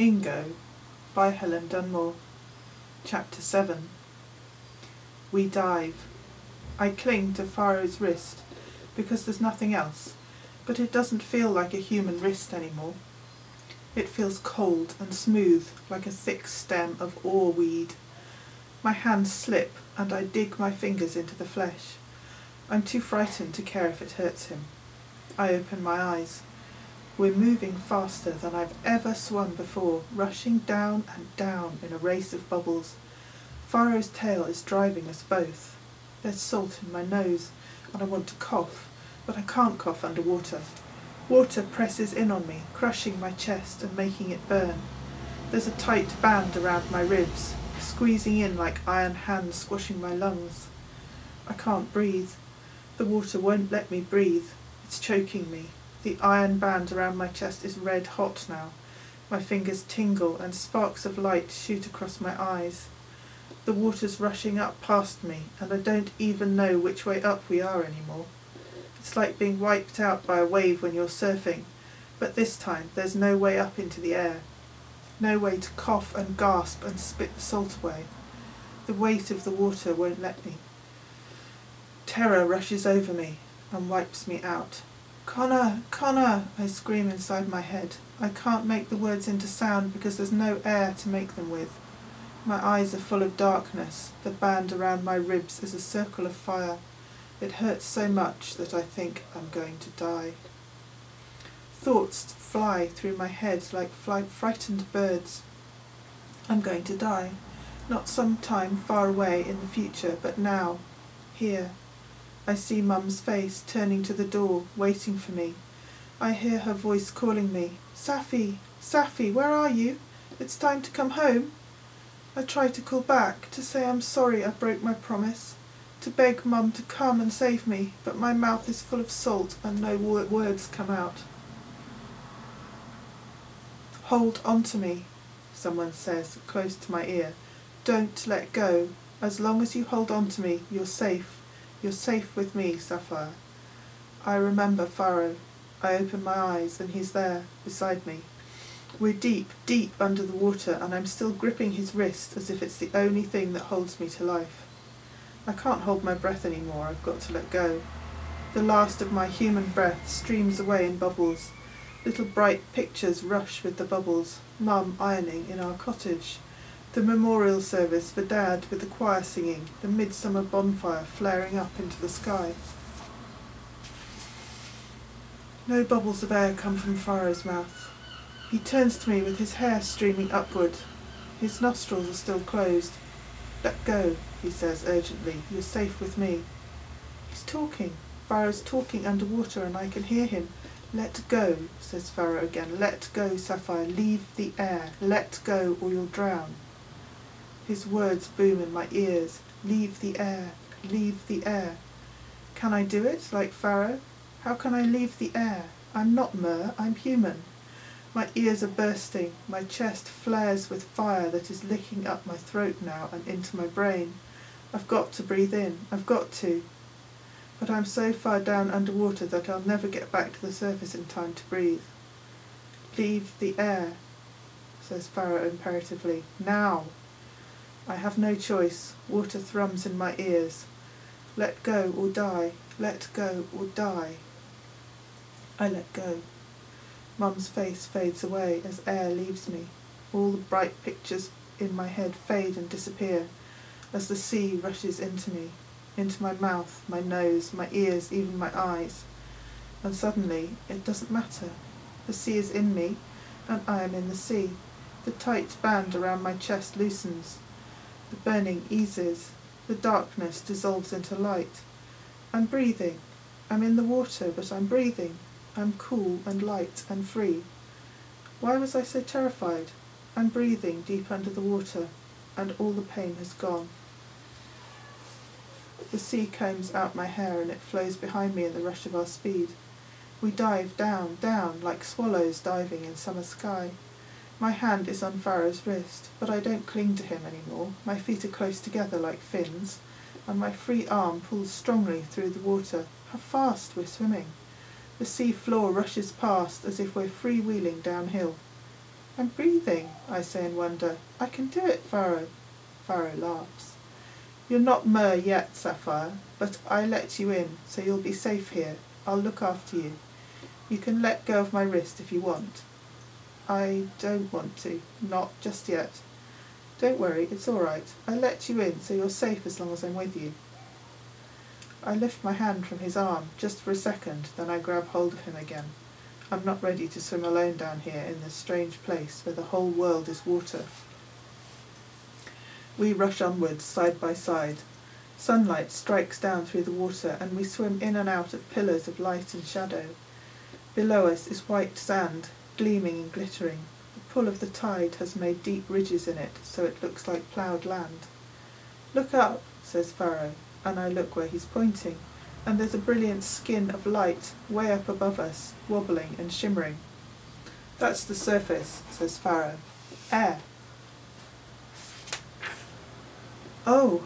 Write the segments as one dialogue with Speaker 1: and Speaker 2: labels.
Speaker 1: Ingo by Helen Dunmore. Chapter 7 We dive. I cling to Faro's wrist because there's nothing else, but it doesn't feel like a human wrist anymore. It feels cold and smooth like a thick stem of oar weed. My hands slip and I dig my fingers into the flesh. I'm too frightened to care if it hurts him. I open my eyes. We're moving faster than I've ever swum before, rushing down and down in a race of bubbles. Faro's tail is driving us both. There's salt in my nose, and I want to cough, but I can't cough underwater. Water presses in on me, crushing my chest and making it burn. There's a tight band around my ribs, squeezing in like iron hands squashing my lungs. I can't breathe. The water won't let me breathe. It's choking me. The iron band around my chest is red hot now. My fingers tingle and sparks of light shoot across my eyes. The water's rushing up past me and I don't even know which way up we are anymore. It's like being wiped out by a wave when you're surfing, but this time there's no way up into the air. No way to cough and gasp and spit the salt away. The weight of the water won't let me. Terror rushes over me and wipes me out. Connor! Connor! I scream inside my head. I can't make the words into sound because there's no air to make them with. My eyes are full of darkness. The band around my ribs is a circle of fire. It hurts so much that I think I'm going to die. Thoughts fly through my head like frightened birds. I'm going to die. Not some time far away in the future, but now, here. I see Mum's face turning to the door, waiting for me. I hear her voice calling me, Safi, Safi, where are you? It's time to come home. I try to call back, to say I'm sorry I broke my promise, to beg Mum to come and save me, but my mouth is full of salt and no words come out. Hold on to me, someone says close to my ear. Don't let go. As long as you hold on to me, you're safe. You're safe with me, Sapphire. I remember Faro. I open my eyes and he's there, beside me. We're deep, deep under the water and I'm still gripping his wrist as if it's the only thing that holds me to life. I can't hold my breath anymore, I've got to let go. The last of my human breath streams away in bubbles. Little bright pictures rush with the bubbles. Mum ironing in our cottage the memorial service for Dad with the choir singing, the midsummer bonfire flaring up into the sky. No bubbles of air come from Faro's mouth. He turns to me with his hair streaming upward. His nostrils are still closed. Let go, he says urgently. You're safe with me. He's talking. Faro's talking underwater and I can hear him. Let go, says Faro again. Let go, Sapphire. Leave the air. Let go or you'll drown. His words boom in my ears. Leave the air, leave the air. Can I do it, like Faro? How can I leave the air? I'm not Mer, I'm human. My ears are bursting, my chest flares with fire that is licking up my throat now and into my brain. I've got to breathe in, I've got to. But I'm so far down underwater that I'll never get back to the surface in time to breathe. Leave the air, says Faro imperatively. Now! I have no choice. Water thrums in my ears. Let go or die. Let go or die. I let go. Mum's face fades away as air leaves me. All the bright pictures in my head fade and disappear as the sea rushes into me, into my mouth, my nose, my ears, even my eyes. And suddenly it doesn't matter. The sea is in me, and I am in the sea. The tight band around my chest loosens. The burning eases. The darkness dissolves into light. I'm breathing. I'm in the water, but I'm breathing. I'm cool and light and free. Why was I so terrified? I'm breathing deep under the water, and all the pain has gone. The sea combs out my hair and it flows behind me in the rush of our speed. We dive down, down, like swallows diving in summer sky. My hand is on Faro's wrist, but I don't cling to him any more. My feet are close together like fins, and my free arm pulls strongly through the water. How fast we're swimming! The sea floor rushes past as if we're freewheeling downhill. I'm breathing, I say in wonder. I can do it, Faro. Faro laughs. You're not Mer yet, Sapphire, but I let you in, so you'll be safe here. I'll look after you. You can let go of my wrist if you want. I don't want to. Not just yet. Don't worry, it's all right. I let you in, so you're safe as long as I'm with you. I lift my hand from his arm, just for a second, then I grab hold of him again. I'm not ready to swim alone down here in this strange place where the whole world is water. We rush onwards, side by side. Sunlight strikes down through the water, and we swim in and out of pillars of light and shadow. Below us is white sand, gleaming and glittering. The pull of the tide has made deep ridges in it, so it looks like ploughed land. Look up, says Faro, and I look where he's pointing, and there's a brilliant skin of light way up above us, wobbling and shimmering. That's the surface, says Faro. Air. Oh,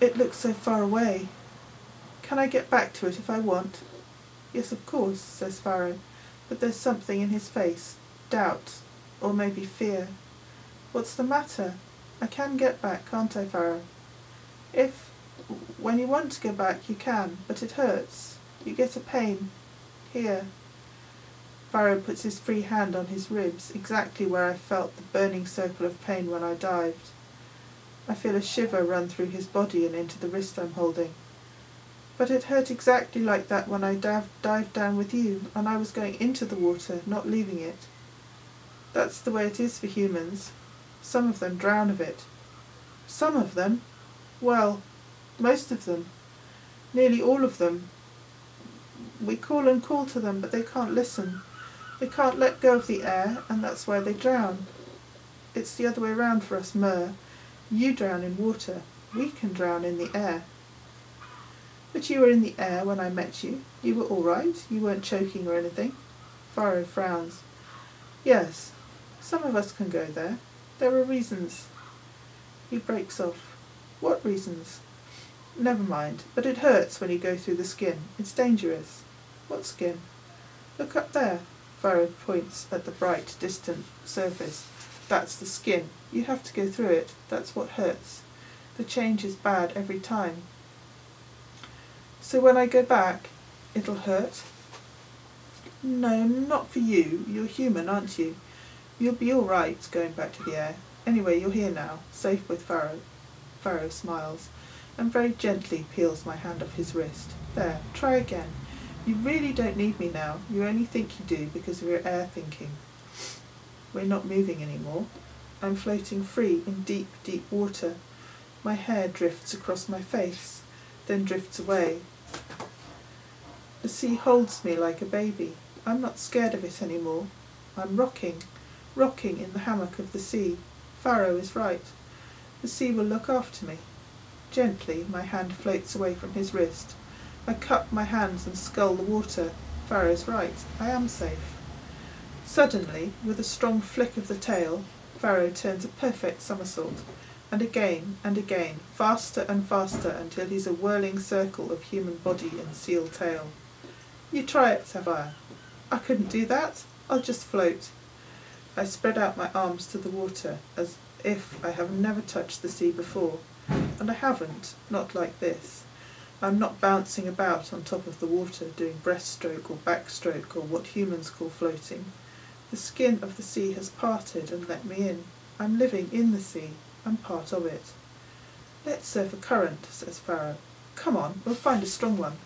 Speaker 1: it looks so far away. Can I get back to it if I want? Yes, of course, says Faro, but there's something in his face, doubt, or maybe fear. What's the matter? I can get back, can't I, Faro? If, when you want to go back, you can, but it hurts. You get a pain. Here. Faro puts his free hand on his ribs, exactly where I felt the burning circle of pain when I dived. I feel a shiver run through his body and into the wrist I'm holding. But it hurt exactly like that when I div- dived down with you, and I was going into the water, not leaving it. That's the way it is for humans. Some of them drown of it. Some of them? Well, most of them. Nearly all of them. We call and call to them, but they can't listen. They can't let go of the air, and that's why they drown. It's the other way round for us Mer. You drown in water. We can drown in the air. But you were in the air when I met you. You were all right. You weren't choking or anything. Faro frowns. Yes, some of us can go there. There are reasons. He breaks off. What reasons? Never mind, but it hurts when you go through the skin. It's dangerous. What skin? Look up there. Faro points at the bright, distant surface. That's the skin. You have to go through it. That's what hurts. The change is bad every time. So when I go back, it'll hurt? No, not for you. You're human, aren't you? You'll be all right going back to the air. Anyway, you're here now, safe with Faro. Faro smiles and very gently peels my hand off his wrist. There, try again. You really don't need me now. You only think you do because of your air thinking. We're not moving anymore. I'm floating free in deep, deep water. My hair drifts across my face, then drifts away. The sea holds me like a baby. I'm not scared of it anymore. I'm rocking, rocking in the hammock of the sea. Faro is right. The sea will look after me. Gently, my hand floats away from his wrist. I cup my hands and scull the water. Faro's right. I am safe. Suddenly, with a strong flick of the tail, Faro turns a perfect somersault, and again and again, faster and faster until he's a whirling circle of human body and seal tail. You try it, Sapphire. I couldn't do that. I'll just float. I spread out my arms to the water as if I have never touched the sea before, and I haven't, not like this. I'm not bouncing about on top of the water doing breaststroke or backstroke or what humans call floating. The skin of the sea has parted and let me in. I'm living in the sea. I'm part of it. Let's surf a current, says Faro. Come on, we'll find a strong one.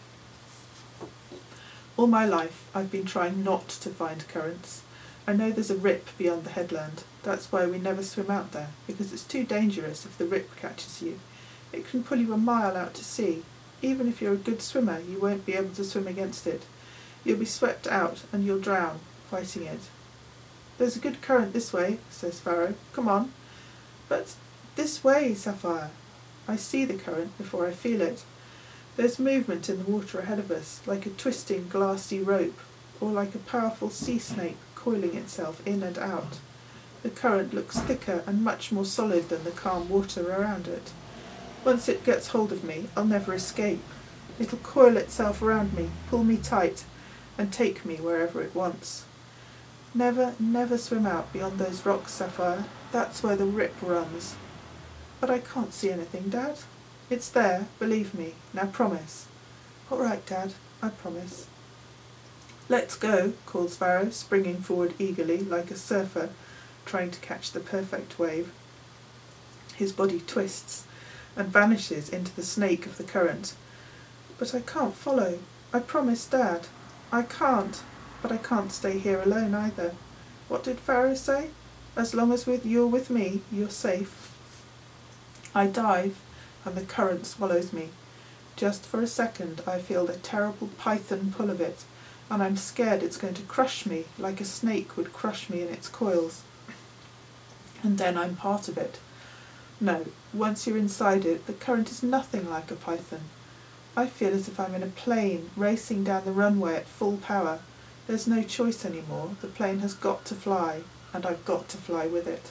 Speaker 1: All my life I've been trying not to find currents. I know there's a rip beyond the headland. That's why we never swim out there, because it's too dangerous if the rip catches you. It can pull you a mile out to sea. Even if you're a good swimmer, you won't be able to swim against it. You'll be swept out and you'll drown, fighting it. There's a good current this way, says Faro. Come on. But this way, Sapphire. I see the current before I feel it. There's movement in the water ahead of us, like a twisting glassy rope, or like a powerful sea snake coiling itself in and out. The current looks thicker and much more solid than the calm water around it. Once it gets hold of me, I'll never escape. It'll coil itself around me, pull me tight, and take me wherever it wants. Never, never swim out beyond those rocks, Sapphire. That's where the rip runs. But I can't see anything, Dad. It's there, believe me. Now promise. All right, Dad, I promise. Let's go, calls Faro, springing forward eagerly, like a surfer trying to catch the perfect wave. His body twists and vanishes into the snake of the current. But I can't follow. I promised Dad. I can't. But I can't stay here alone either. What did Faro say? As long as with you're with me, you're safe. I dive, and the current swallows me. Just for a second I feel the terrible python pull of it, and I'm scared it's going to crush me like a snake would crush me in its coils. And then I'm part of it. No, once you're inside it, the current is nothing like a python. I feel as if I'm in a plane racing down the runway at full power. There's no choice anymore. The plane has got to fly, and I've got to fly with it.